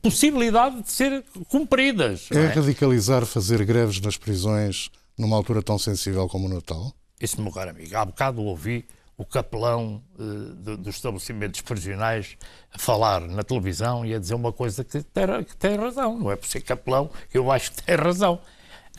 [SPEAKER 4] possibilidade de ser cumpridas.
[SPEAKER 1] É, é, radicalizar fazer greves nas prisões numa altura tão sensível como o Natal?
[SPEAKER 4] Isso, meu caro amigo, há bocado ouvi o capelão uh, do, dos estabelecimentos prisionais a falar na televisão e a dizer uma coisa que tem, que tem razão. Não é por ser capelão eu acho que tem razão.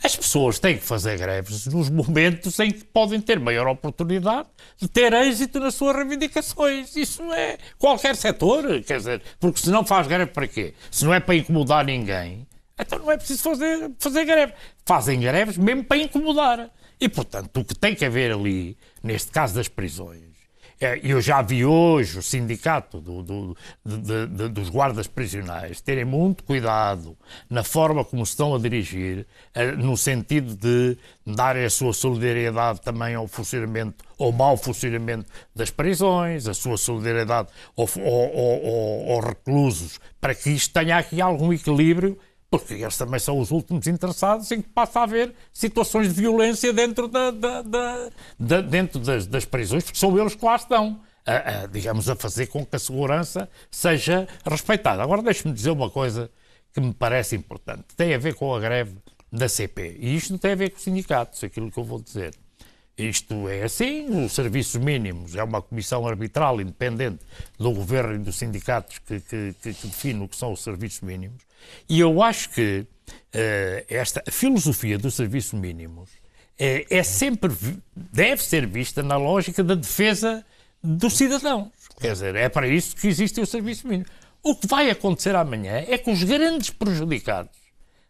[SPEAKER 4] As pessoas têm que fazer greves nos momentos em que podem ter maior oportunidade de ter êxito nas suas reivindicações. Isso é qualquer setor, quer dizer, porque se não faz greve para quê? Se não é para incomodar ninguém, então não é preciso fazer, fazer greve. Fazem greves mesmo para incomodar. E, portanto, o que tem que haver ali, neste caso das prisões, é, eu já vi hoje o sindicato do, do, de, de, dos guardas prisionais terem muito cuidado na forma como estão a dirigir, é, no sentido de darem a sua solidariedade também ao funcionamento, ao mau funcionamento das prisões, a sua solidariedade aos reclusos, para que isto tenha aqui algum equilíbrio porque eles também são os últimos interessados em que passa a haver situações de violência dentro, da, da, da, da dentro das, das, prisões, porque são eles que lá estão, a, a, digamos, a fazer com que a segurança seja respeitada. Agora, deixe-me dizer uma coisa que me parece importante. Tem a ver com a greve da CP. E isto não tem a ver com os sindicatos, aquilo que eu vou dizer. Isto é assim, os serviços mínimos é uma comissão arbitral independente do governo e dos sindicatos que, que, que, define o que são os serviços mínimos. E eu acho que uh, esta filosofia dos serviços mínimos é, é sempre, deve ser vista na lógica da defesa dos cidadãos. Quer dizer, é para isso que existe o serviço mínimo. O que vai acontecer amanhã é que os grandes prejudicados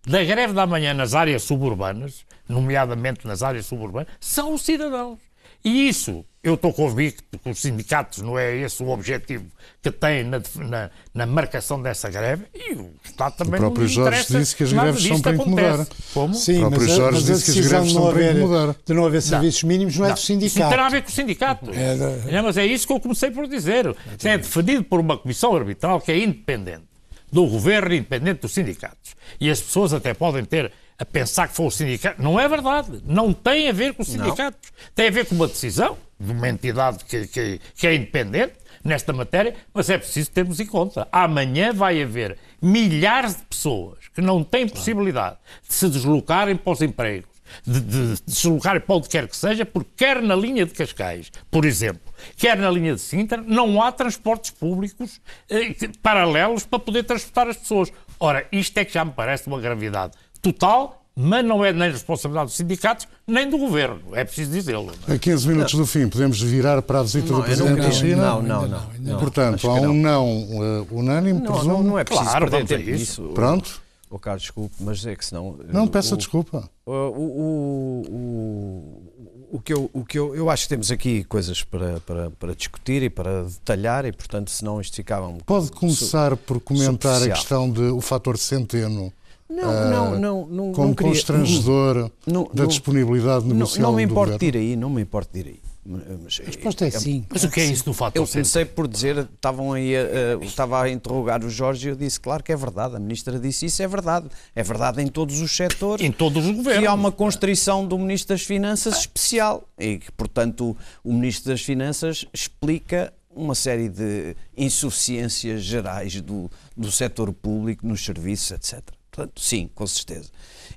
[SPEAKER 4] da greve da manhã nas áreas suburbanas, nomeadamente nas áreas suburbanas, são os cidadãos. E isso, eu estou convicto que os sindicatos não é esse o objetivo que têm na, na, na marcação dessa greve e o Estado também
[SPEAKER 1] o próprio
[SPEAKER 4] não
[SPEAKER 1] Jorge disse que as greves são para incomodar.
[SPEAKER 4] Como?
[SPEAKER 3] Sim,
[SPEAKER 1] o próprio
[SPEAKER 3] mas
[SPEAKER 1] Jorge
[SPEAKER 3] mas
[SPEAKER 1] disse que as greves são para incomodar.
[SPEAKER 3] De não haver serviços não, mínimos não, é do sindicato. Isso
[SPEAKER 4] não tem a ver com o sindicato. É da... Mas é isso que eu comecei por dizer. Isso é defendido por uma comissão arbitral que é independente do governo, independente dos sindicatos. E as pessoas até podem ter a pensar que foi o sindicato. Não é verdade. Não tem a ver com os sindicatos. Não. Tem a ver com uma decisão de uma entidade que, que, que, é independente nesta matéria, mas é preciso termos em conta. Amanhã vai haver milhares de pessoas que não têm possibilidade de se deslocarem para os empregos, de, de, de deslocarem para onde quer que seja, porque quer na linha de Cascais, por exemplo, quer na linha de Sintra, não há transportes públicos eh, paralelos para poder transportar as pessoas. Ora, isto é que já me parece uma gravidade total mas não é nem responsabilidade dos sindicatos, nem do governo. É preciso dizê-lo.
[SPEAKER 1] A 15 minutos do fim, podemos virar para a visita não, do Presidente da China?
[SPEAKER 2] Não, não, não. não
[SPEAKER 1] Portanto, há um não uh, unânime,
[SPEAKER 2] não, presumo? Não, não é preciso
[SPEAKER 4] claro,
[SPEAKER 2] perder tempo nisso.
[SPEAKER 1] Pronto.
[SPEAKER 2] O oh, Carlos, desculpe, mas é que senão...
[SPEAKER 1] Não, peça desculpa.
[SPEAKER 2] O, o, o, o, que, eu, o que eu, eu acho que temos aqui coisas para, para, para discutir e para detalhar e, portanto, senão isto ficava um
[SPEAKER 1] Pode começar por comentar a questão do fator centeno
[SPEAKER 2] não, uh, não, não, não,
[SPEAKER 1] como
[SPEAKER 2] não
[SPEAKER 1] queria... constrangedor não, da disponibilidade negocial
[SPEAKER 2] Não, não me importa de ir aí, não me importa de ir aí. Mas,
[SPEAKER 3] a resposta é, é sim.
[SPEAKER 4] Mas o que é isso do fator
[SPEAKER 2] Eu comecei por dizer, estavam aí, uh, estava a interrogar o Jorge e eu disse, claro que é verdade, a ministra disse isso, é verdade. É verdade em todos os setores.
[SPEAKER 4] Em todos os governos.
[SPEAKER 2] E há uma constrição do Ministro das Finanças especial e que, portanto, o, o Ministro das Finanças explica uma série de insuficiências gerais do, do setor público nos serviços, etc. Portanto, sim, com certeza.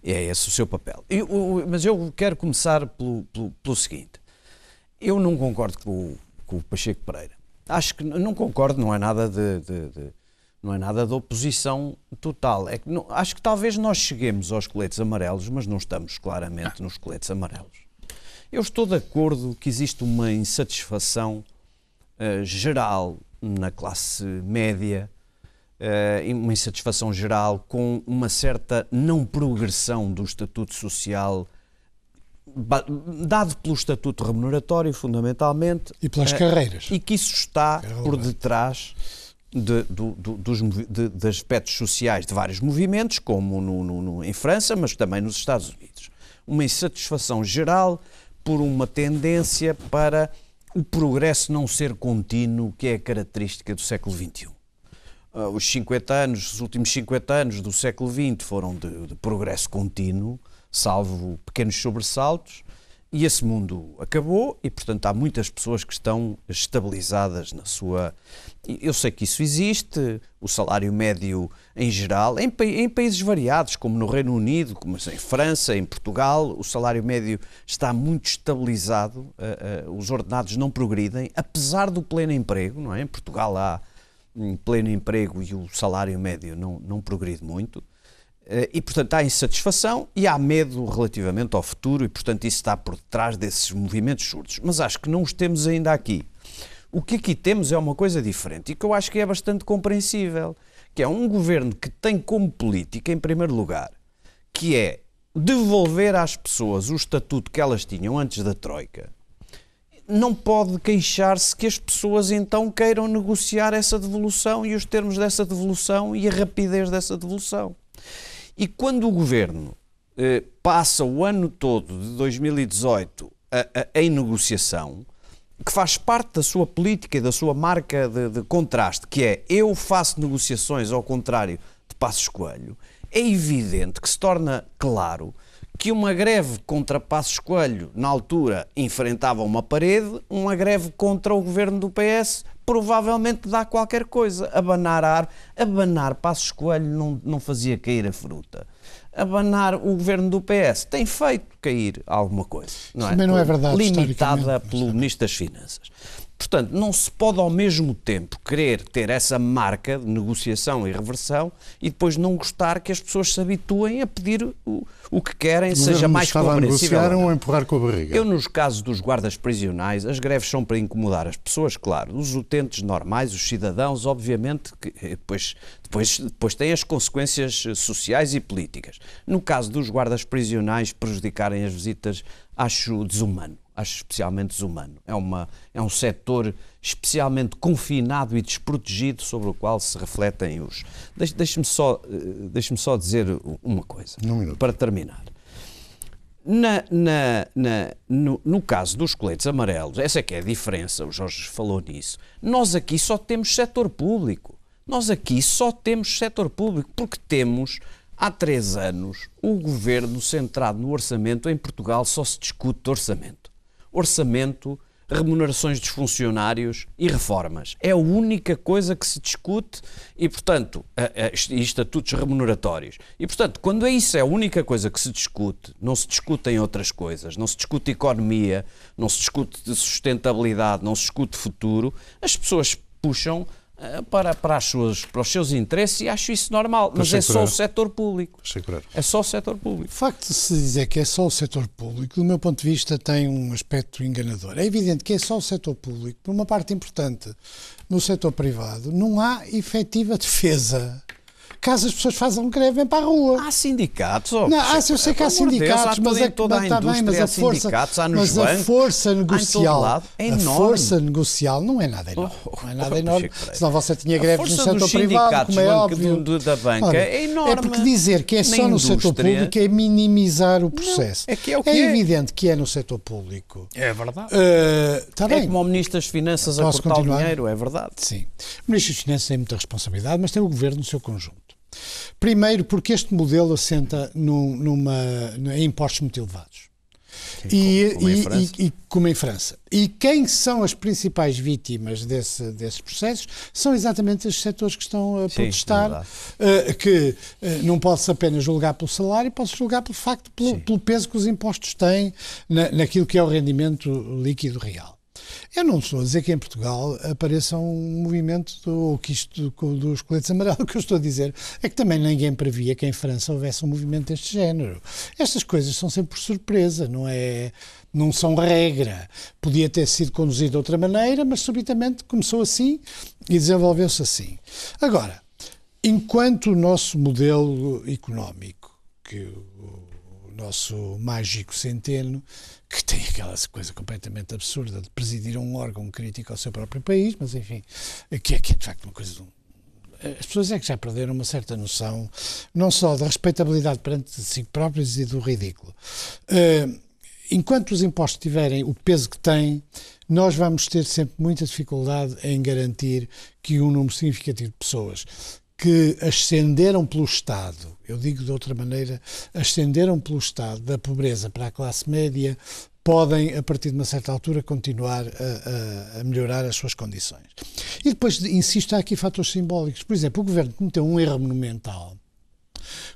[SPEAKER 2] É esse o seu papel. mas eu quero começar pelo, pelo, pelo seguinte. Eu não concordo com o, com o, Pacheco Pereira. Acho que não concordo, não é nada de, de, de não é nada de oposição total. É que não, acho que talvez nós cheguemos aos coletes amarelos, mas não estamos claramente nos coletes amarelos. Eu estou de acordo que existe uma insatisfação uh, geral na classe média uh, uma insatisfação geral com uma certa não progressão do estatuto social dado pelo estatuto remuneratório, fundamentalmente.
[SPEAKER 3] E pelas uh, carreiras.
[SPEAKER 2] E que isso está por detrás de, do, do, dos de, de, aspectos sociais de vários movimentos, como no, no, no, em França, mas também nos Estados Unidos. Uma insatisfação geral por uma tendência para o progresso não ser contínuo, que é a característica do século XXI. Uh, os 50 anos, os últimos 50 anos do século XX foram de, de, progresso contínuo, salvo pequenos sobressaltos, e esse mundo acabou e, portanto, há muitas pessoas que estão estabilizadas na sua. Eu sei que isso existe, o salário médio em geral, em, em países variados, como no Reino Unido, como em França, em Portugal, o salário médio está muito estabilizado, uh, uh, os ordenados não progridem, apesar do pleno emprego, não é? Em Portugal há pleno emprego e o salário médio não, não progride muito. Eh, e, portanto, há insatisfação e há medo relativamente ao futuro, e, portanto, isso está por detrás desses movimentos surdos. Mas acho que não os temos ainda aqui. O que aqui temos é uma coisa diferente e que eu acho que é bastante compreensível, que é um governo que tem como política, em primeiro lugar, que é devolver às pessoas o estatuto que elas tinham antes da Troika não pode queixar-se que as pessoas então queiram negociar essa devolução e os termos dessa devolução e a rapidez dessa devolução. E quando o governo eh, passa o ano todo de 2018 a, a, em negociação, que faz parte da sua política e da sua marca de, de contraste, que é eu faço negociações ao contrário de Passos Coelho, é evidente que se torna claro que uma greve contra Passos Coelho, na altura, enfrentava uma parede, uma greve contra o governo do PS provavelmente dá qualquer coisa. Abanar ar, abanar Passos Coelho não, não fazia cair a fruta. abanar o governo do PS. Tem feito cair alguma coisa. Não
[SPEAKER 3] Também
[SPEAKER 2] é?
[SPEAKER 3] não é verdade,
[SPEAKER 2] Limitada pelo Ministro das Finanças. Portanto, não se pode ao mesmo tempo querer ter essa marca de negociação e reversão e depois não gostar que as pessoas se habituem a pedir o, o que querem,
[SPEAKER 1] O
[SPEAKER 2] seja mais
[SPEAKER 1] a
[SPEAKER 2] compreensível.
[SPEAKER 1] negociar
[SPEAKER 2] ou
[SPEAKER 1] a empurrar com a barriga.
[SPEAKER 2] Eu, nos casos dos guardas prisionais, as greves são para incomodar as pessoas, claro. Os utentes normais, os cidadãos, obviamente, que eh, depois, depois, depois têm as consequências eh, sociais e políticas. No caso dos guardas prisionais, prejudicarem as visitas, acho desumano. Acho especialmente desumano. É, uma, é um setor especialmente confinado e desprotegido sobre o qual se refletem os. Deixe- Deixe-me só, eh, deixe-me só dizer uma coisa,
[SPEAKER 1] minuto.
[SPEAKER 2] para terminar. Na- na- na- no, no caso dos coletes amarelos, essa é que é a diferença, o Jorge falou nisso. Nós aqui só temos setor público. Nós aqui só temos setor público, porque temos, há três anos, o governo centrado no orçamento. Em Portugal só se discute orçamento. Orçamento, remunerações dos funcionários e reformas. É a única coisa que se discute e, portanto, e estatutos remuneratórios. E, portanto, quando é isso é a única coisa que se discute, não se discutem outras coisas, não se discute economia, não se discute de sustentabilidade, não se discute futuro, as pessoas puxam para, para, as suas, para os seus interesses e acho isso normal. Mas é
[SPEAKER 1] Pacheco
[SPEAKER 2] só o setor público. É só o setor público.
[SPEAKER 3] O facto de se dizer que é só o setor público, do meu ponto de vista, tem um aspecto enganador. É evidente que é só o setor público, por uma parte importante, no setor privado, não há efetiva defesa. Caso as pessoas façam greve, vem para a rua.
[SPEAKER 2] Há sindicatos. oh,
[SPEAKER 3] Não, ah, eu sei que há sindicatos,
[SPEAKER 2] há
[SPEAKER 3] mas é
[SPEAKER 2] toda a
[SPEAKER 3] está bem, mas a
[SPEAKER 2] há
[SPEAKER 3] força,
[SPEAKER 2] sindicatos, há
[SPEAKER 3] mas a força
[SPEAKER 2] há
[SPEAKER 3] negocial.
[SPEAKER 2] É
[SPEAKER 3] a força negocial não é nada enorme,
[SPEAKER 2] Oh,
[SPEAKER 3] não é
[SPEAKER 2] oh,
[SPEAKER 3] nada
[SPEAKER 2] oh,
[SPEAKER 3] enorme. Senão você tinha
[SPEAKER 2] A
[SPEAKER 3] greves no setor privado, como é óbvio.
[SPEAKER 2] do- da banca
[SPEAKER 3] Ora,
[SPEAKER 2] é enorme.
[SPEAKER 3] É porque dizer que é só no setor público é minimizar o processo.
[SPEAKER 2] é que é o que é.
[SPEAKER 3] evidente que é no setor público.
[SPEAKER 4] É verdade.
[SPEAKER 3] Uh, está
[SPEAKER 2] É
[SPEAKER 3] bem.
[SPEAKER 2] como o Ministro das Finanças a cortar
[SPEAKER 3] continuar?
[SPEAKER 2] o dinheiro, é verdade.
[SPEAKER 3] Sim. O Ministro das Finanças tem muita responsabilidade, mas tem o Governo no seu conjunto. Primeiro, porque este modelo assenta num- numa, em impostos muito elevados. E,
[SPEAKER 2] como em
[SPEAKER 3] e-
[SPEAKER 2] França.
[SPEAKER 3] e- e como em França. E quem são as principais vítimas desse, desses processos são exatamente esses setores que estão a
[SPEAKER 2] Sim,
[SPEAKER 3] protestar,
[SPEAKER 2] é
[SPEAKER 3] eh, que eh, não pode-se apenas julgar pelo salário, pode-se julgar pelo facto, pelo,
[SPEAKER 2] Sim.
[SPEAKER 3] pelo peso que os impostos têm na, naquilo que é o rendimento líquido real. Eu não estou a dizer que em Portugal apareça um movimento do, ou que isto do- dos coletes amarelos. O que eu estou a dizer é que também ninguém previa que em França houvesse um movimento deste género. Estas coisas são sempre por surpresa, não é? Não são regra. Podia ter sido conduzido de outra maneira, mas subitamente começou assim e desenvolveu-se assim. Agora, enquanto o nosso modelo económico, que nosso mágico centeno, que tem aquela coisa completamente absurda de presidir um órgão crítico ao seu próprio país, mas enfim, que é, que é de facto uma coisa. de um- As pessoas é que já perderam uma certa noção, não só da respeitabilidade perante si próprios e do ridículo. Eh, enquanto os impostos tiverem o peso que têm, nós vamos ter sempre muita dificuldade em garantir que um número significativo de pessoas que ascenderam pelo Estado, eu digo de outra maneira, ascenderam pelo Estado da pobreza para a classe média, podem, a partir de uma certa altura, continuar a, a- a melhorar as suas condições. E depois, insisto, há aqui fatores simbólicos. Por exemplo, o Governo cometeu um erro monumental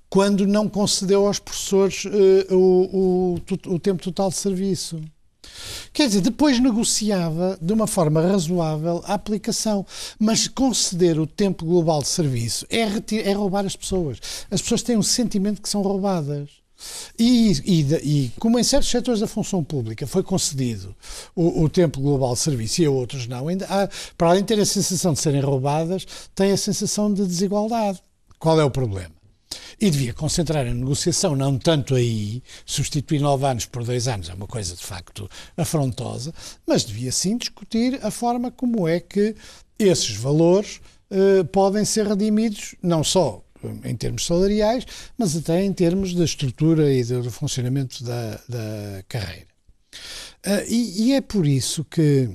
[SPEAKER 3] quando não concedeu aos professores eh, o, o o tempo total de serviço. Quer dizer, depois negociava de uma forma razoável a aplicação, mas conceder o tempo global de serviço é, é roubar as pessoas. As pessoas têm um sentimento que são roubadas. E, e e como em certos setores da função pública foi concedido o, o tempo global de serviço e a outros não, ainda há, para além de ter a sensação de serem roubadas, têm a sensação de desigualdade. Qual é o problema? E devia concentrar a negociação, não tanto aí, substituir nove anos por dois anos é uma coisa de facto afrontosa, mas devia sim discutir a forma como é que esses valores eh, podem ser redimidos, não só eh, em termos salariais, mas até em termos da estrutura e do funcionamento da, da carreira. Ah, e, e é por isso que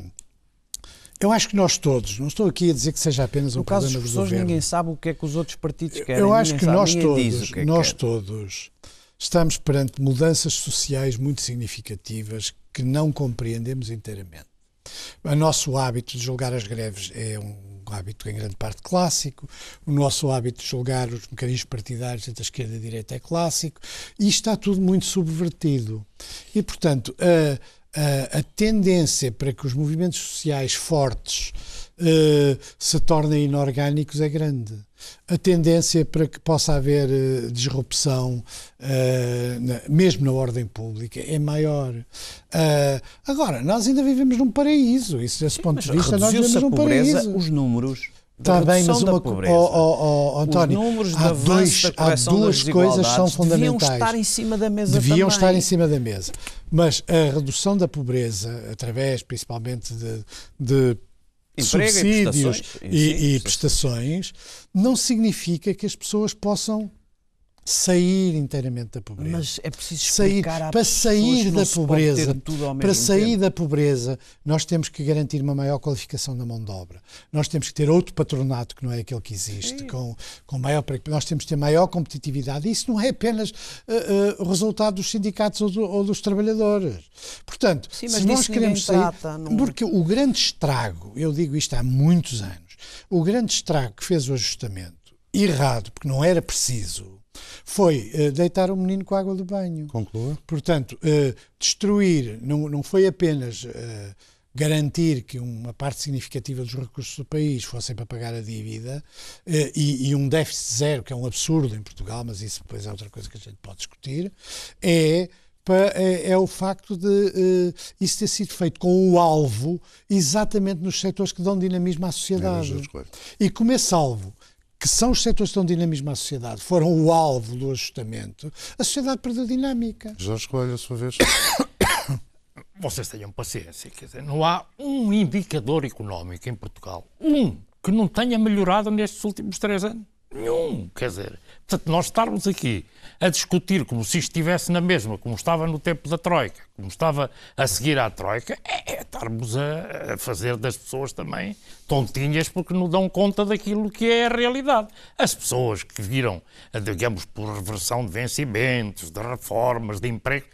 [SPEAKER 3] eu acho que nós todos, não estou aqui a dizer que seja apenas um
[SPEAKER 2] No caso dos
[SPEAKER 3] problema do
[SPEAKER 2] professores,
[SPEAKER 3] governo.
[SPEAKER 2] ninguém sabe o que é que os outros partidos querem.
[SPEAKER 3] Eu acho que
[SPEAKER 2] sabe,
[SPEAKER 3] nós todos,
[SPEAKER 2] que é
[SPEAKER 3] nós
[SPEAKER 2] quer.
[SPEAKER 3] todos estamos perante mudanças sociais muito significativas que não compreendemos inteiramente. O nosso hábito de julgar as greves é um hábito em grande parte clássico, o nosso hábito de julgar os mecanismos partidários entre a esquerda e a direita é clássico, e está tudo muito subvertido. E, portanto, a, a, a tendência para que os movimentos sociais fortes uh, se tornem inorgânicos é grande. A tendência para que possa haver uh, disrupção, uh, na, mesmo na ordem pública, é maior. agora, nós ainda vivemos num paraíso. Isso, desse ponto de vista, nós vivemos num paraíso.
[SPEAKER 2] Os números
[SPEAKER 3] Está bem, mas uma coisa. Oh, oh, oh, António, há, dois, há duas coisas que são fundamentais.
[SPEAKER 2] Deviam estar em cima da mesa
[SPEAKER 3] Deviam
[SPEAKER 2] também.
[SPEAKER 3] estar em cima da mesa. Mas a redução da pobreza, através principalmente de, de subsídios e, e, e prestações, não significa que as pessoas possam sair inteiramente da pobreza.
[SPEAKER 2] Mas é preciso
[SPEAKER 3] sair para sair da pobreza, para sair
[SPEAKER 2] tempo.
[SPEAKER 3] da pobreza, nós temos que garantir uma maior qualificação da mão de obra. Nós temos que ter outro patronato que não é aquele que existe, com, com maior nós temos que ter maior competitividade. Isso não é apenas uh, uh, resultado dos sindicatos ou, do, ou dos trabalhadores. Portanto,
[SPEAKER 2] Sim,
[SPEAKER 3] se nós queremos sair, trata, não... porque o grande estrago, eu digo isto há muitos anos, o grande estrago que fez o ajustamento errado, porque não era preciso foi uh, deitar o menino com a água do banho.
[SPEAKER 1] Conclua.
[SPEAKER 3] Portanto, uh, destruir não, não foi apenas uh, garantir que uma parte significativa dos recursos do país fossem para pagar a dívida e, e, um déficit zero, que é um absurdo em Portugal, mas isso depois é outra coisa que a gente pode discutir, é é, é, o facto de uh, isso ter sido feito com o alvo exatamente nos setores que dão dinamismo à sociedade. e como esse alvo que são os setores que dão dinamismo à sociedade, foram o alvo do ajustamento, a sociedade perdeu dinâmica.
[SPEAKER 1] Jorge Coelho, a sua vez.
[SPEAKER 4] Vocês tenham paciência, quer dizer, não há um indicador económico em Portugal, um, que não tenha melhorado nestes últimos três anos. Nenhum, quer dizer. Portanto, nós estarmos aqui a discutir como se estivesse na mesma, como estava no tempo da Troika, como estava a seguir à Troika, é, é estarmos a, a, fazer das pessoas também tontinhas porque não dão conta daquilo que é a realidade. As pessoas que viram, digamos, por reversão de vencimentos, de reformas, de emprego,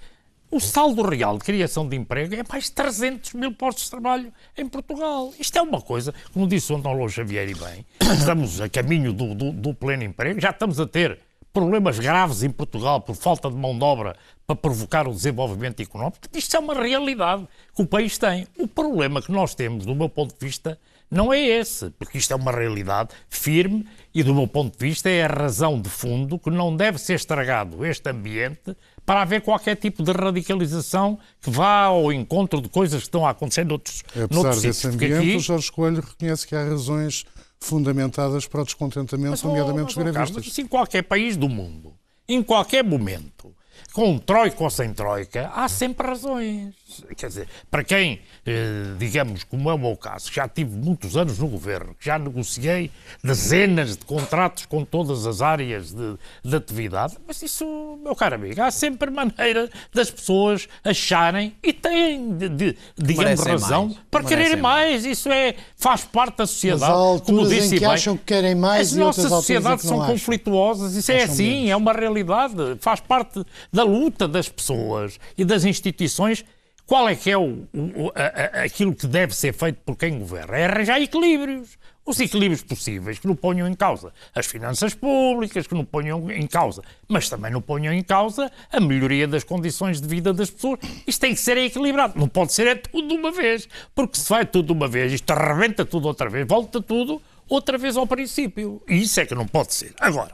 [SPEAKER 4] o saldo real de criação de emprego é mais de 300 mil postos de trabalho em Portugal. Isto é uma coisa, como disse o António Xavier e bem, estamos a caminho do, do, do pleno emprego, já estamos a ter problemas graves em Portugal por falta de mão de obra para provocar o desenvolvimento económico. Isto é uma realidade que o país tem. O problema que nós temos, do meu ponto de vista, não é esse, porque isto é uma realidade firme e, do meu ponto de vista, é a razão de fundo que não deve ser estragado este ambiente para haver qualquer tipo de radicalização que vá ao encontro de coisas que estão a acontecer noutros,
[SPEAKER 1] Apesar
[SPEAKER 4] noutros
[SPEAKER 1] desse ambiente, aqui... o Jorge Coelho reconhece que há razões fundamentadas para o descontentamento, mas, nomeadamente os gravistas.
[SPEAKER 4] Carlos, em qualquer país do mundo, em qualquer momento, com troika ou sem troika, há sempre razões. Quer dizer, para quem, eh, digamos, como é o meu caso, já tive muitos anos no governo, já negociei dezenas de contratos com todas as áreas de, de atividade, mas isso, meu caro amigo, há sempre maneira das pessoas acharem e têm, de, de, digamos, Merecem razão mais. para Merecem quererem mais. Isso é, faz parte da sociedade.
[SPEAKER 3] Mas como disse em que bem, acham que querem mais
[SPEAKER 4] as nossas sociedades são acham. conflituosas, isso é assim, menos. é uma realidade, faz parte da luta das pessoas e das instituições qual é que é o, o, a, aquilo que deve ser feito por quem governa? É arranjar equilíbrios. Os equilíbrios possíveis que não ponham em causa as finanças públicas, que não ponham em causa, mas também não ponham em causa a melhoria das condições de vida das pessoas. Isto tem que ser equilibrado. Não pode ser é tudo de uma vez. Porque se vai tudo de uma vez, isto arrebenta tudo outra vez, volta tudo outra vez ao princípio. E isso é que não pode ser. Agora,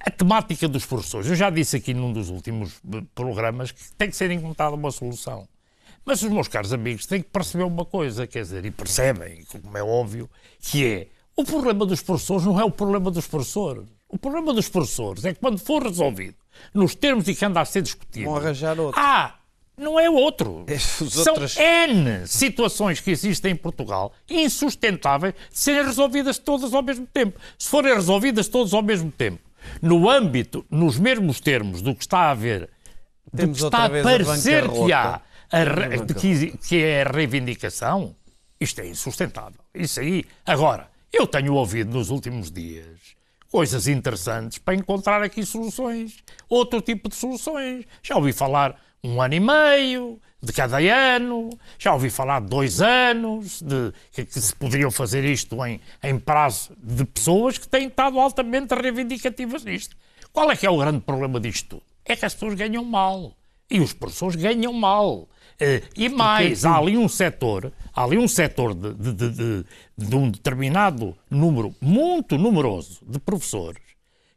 [SPEAKER 4] a temática dos professores. Eu já disse aqui num dos últimos eh, programas que tem que ser encontrada uma solução. Mas os meus caros amigos têm que perceber uma coisa, quer dizer, e percebem, como é óbvio, que é o problema dos professores não é o problema dos professores. O problema dos professores é que quando for resolvido, nos termos e que anda a ser discutido...
[SPEAKER 2] Vão arranjar outro.
[SPEAKER 4] Ah, não é outro. São outros... N situações que existem em Portugal insustentáveis de serem resolvidas todas ao mesmo tempo. Se forem resolvidas todas ao mesmo tempo, no âmbito, nos mesmos termos do que está a haver, do que está a parecer que há, a, que, que é a reivindicação, isto é insustentável. Isso aí. Agora, eu tenho ouvido nos últimos dias coisas interessantes para encontrar aqui soluções, outro tipo de soluções. Já ouvi falar um ano e meio, de cada ano, já ouvi falar de dois anos, de que, se poderiam fazer isto em, em prazo de pessoas que têm estado altamente reivindicativas nisto. Qual é que é o grande problema disto tudo? É que as pessoas ganham mal. E os professores ganham mal. Eh, E mais, há ali um setor, há ali um setor de- de- de- de um determinado número muito numeroso de professores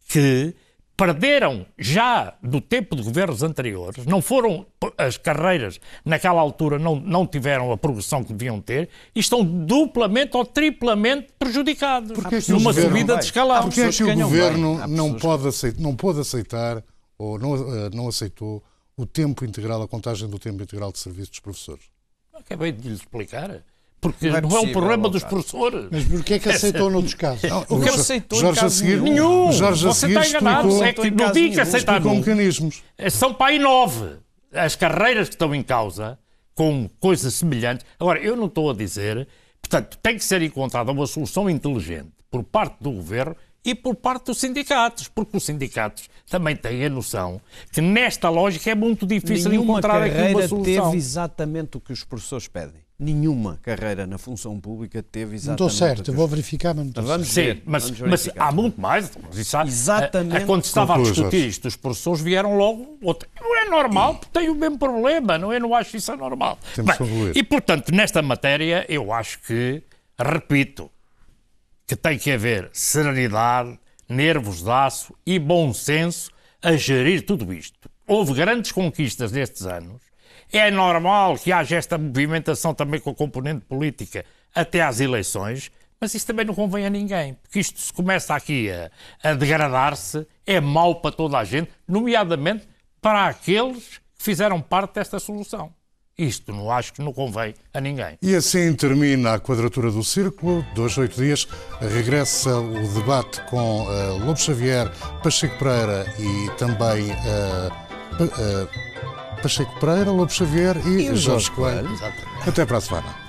[SPEAKER 4] que perderam já do tempo de governos anteriores, não foram as carreiras naquela altura não, não tiveram a progressão que deviam ter e estão duplamente ou triplamente prejudicados
[SPEAKER 1] Porque é que
[SPEAKER 4] numa
[SPEAKER 1] governo-
[SPEAKER 4] subida de escalão.
[SPEAKER 1] Porque é que o governo
[SPEAKER 2] bem.
[SPEAKER 1] Não, pode aceitar, não pôde aceitar ou não, eh, não aceitou o tempo integral, a contagem do tempo integral de serviço dos professores?
[SPEAKER 4] Acabei de lhe explicar. Porque
[SPEAKER 2] Não
[SPEAKER 4] não
[SPEAKER 2] é
[SPEAKER 4] é, um
[SPEAKER 2] possível,
[SPEAKER 4] problema dos professores.
[SPEAKER 3] Mas porquê é que aceitou noutros casos?
[SPEAKER 1] O
[SPEAKER 2] Não
[SPEAKER 1] Jorge-
[SPEAKER 2] aceitou em
[SPEAKER 1] Jorge a
[SPEAKER 2] caso
[SPEAKER 1] seguir,
[SPEAKER 2] nenhum.
[SPEAKER 1] o Jorge a
[SPEAKER 4] Você
[SPEAKER 1] seguir
[SPEAKER 4] está enganado.
[SPEAKER 1] explicou,
[SPEAKER 4] É que
[SPEAKER 2] em
[SPEAKER 4] no
[SPEAKER 2] caso
[SPEAKER 4] dia que
[SPEAKER 2] nenhum.
[SPEAKER 4] aceitar
[SPEAKER 1] explicou
[SPEAKER 4] num,
[SPEAKER 1] mecanismos.
[SPEAKER 4] são para aí nove as carreiras que estão em causa com coisas semelhantes. Agora, eu não estou a dizer, portanto, tem que ser encontrada uma solução inteligente por parte do governo e por parte dos sindicatos, porque os sindicatos também têm a noção que nesta lógica é muito difícil
[SPEAKER 2] Nenhuma
[SPEAKER 4] encontrar aqui uma
[SPEAKER 2] carreira
[SPEAKER 4] solução.
[SPEAKER 2] teve exatamente o que os professores pedem. Nenhuma carreira na função pública teve
[SPEAKER 3] Não
[SPEAKER 2] exatamente
[SPEAKER 3] estou
[SPEAKER 2] o
[SPEAKER 3] certo, eu vou verificar, mas não estou
[SPEAKER 2] Vamos
[SPEAKER 3] certo.
[SPEAKER 4] Sim,
[SPEAKER 2] ver,
[SPEAKER 4] mas,
[SPEAKER 2] vamos
[SPEAKER 4] mas há muito mais. Há-
[SPEAKER 2] Exatamente.
[SPEAKER 4] a- a- Quando se estava a discutir isto, os professores vieram logo. Outra. Não é normal, porque tem o mesmo problema. Não, eu não acho isso normal.
[SPEAKER 1] Temos
[SPEAKER 4] Bem, e, portanto, nesta matéria, eu acho que, repito, que tem que haver serenidade, nervos de aço e bom senso a gerir tudo isto. Houve grandes conquistas nestes anos. É normal que haja esta movimentação também com a componente política até às eleições, mas isso também não convém a ninguém, porque isto se começa aqui a, a degradar-se, é mau para toda a gente, nomeadamente para aqueles que fizeram parte desta solução. Isto não acho que não convém a ninguém.
[SPEAKER 1] E assim termina a quadratura do círculo. Dois, oito dias regressa o debate com eh, Lobo Xavier, Pacheco Pereira e também Pa- eh, Pacheco Pereira, Lobo Xavier e,
[SPEAKER 2] E Jorge
[SPEAKER 1] Coelho.
[SPEAKER 2] Coelho.
[SPEAKER 1] Até para a semana.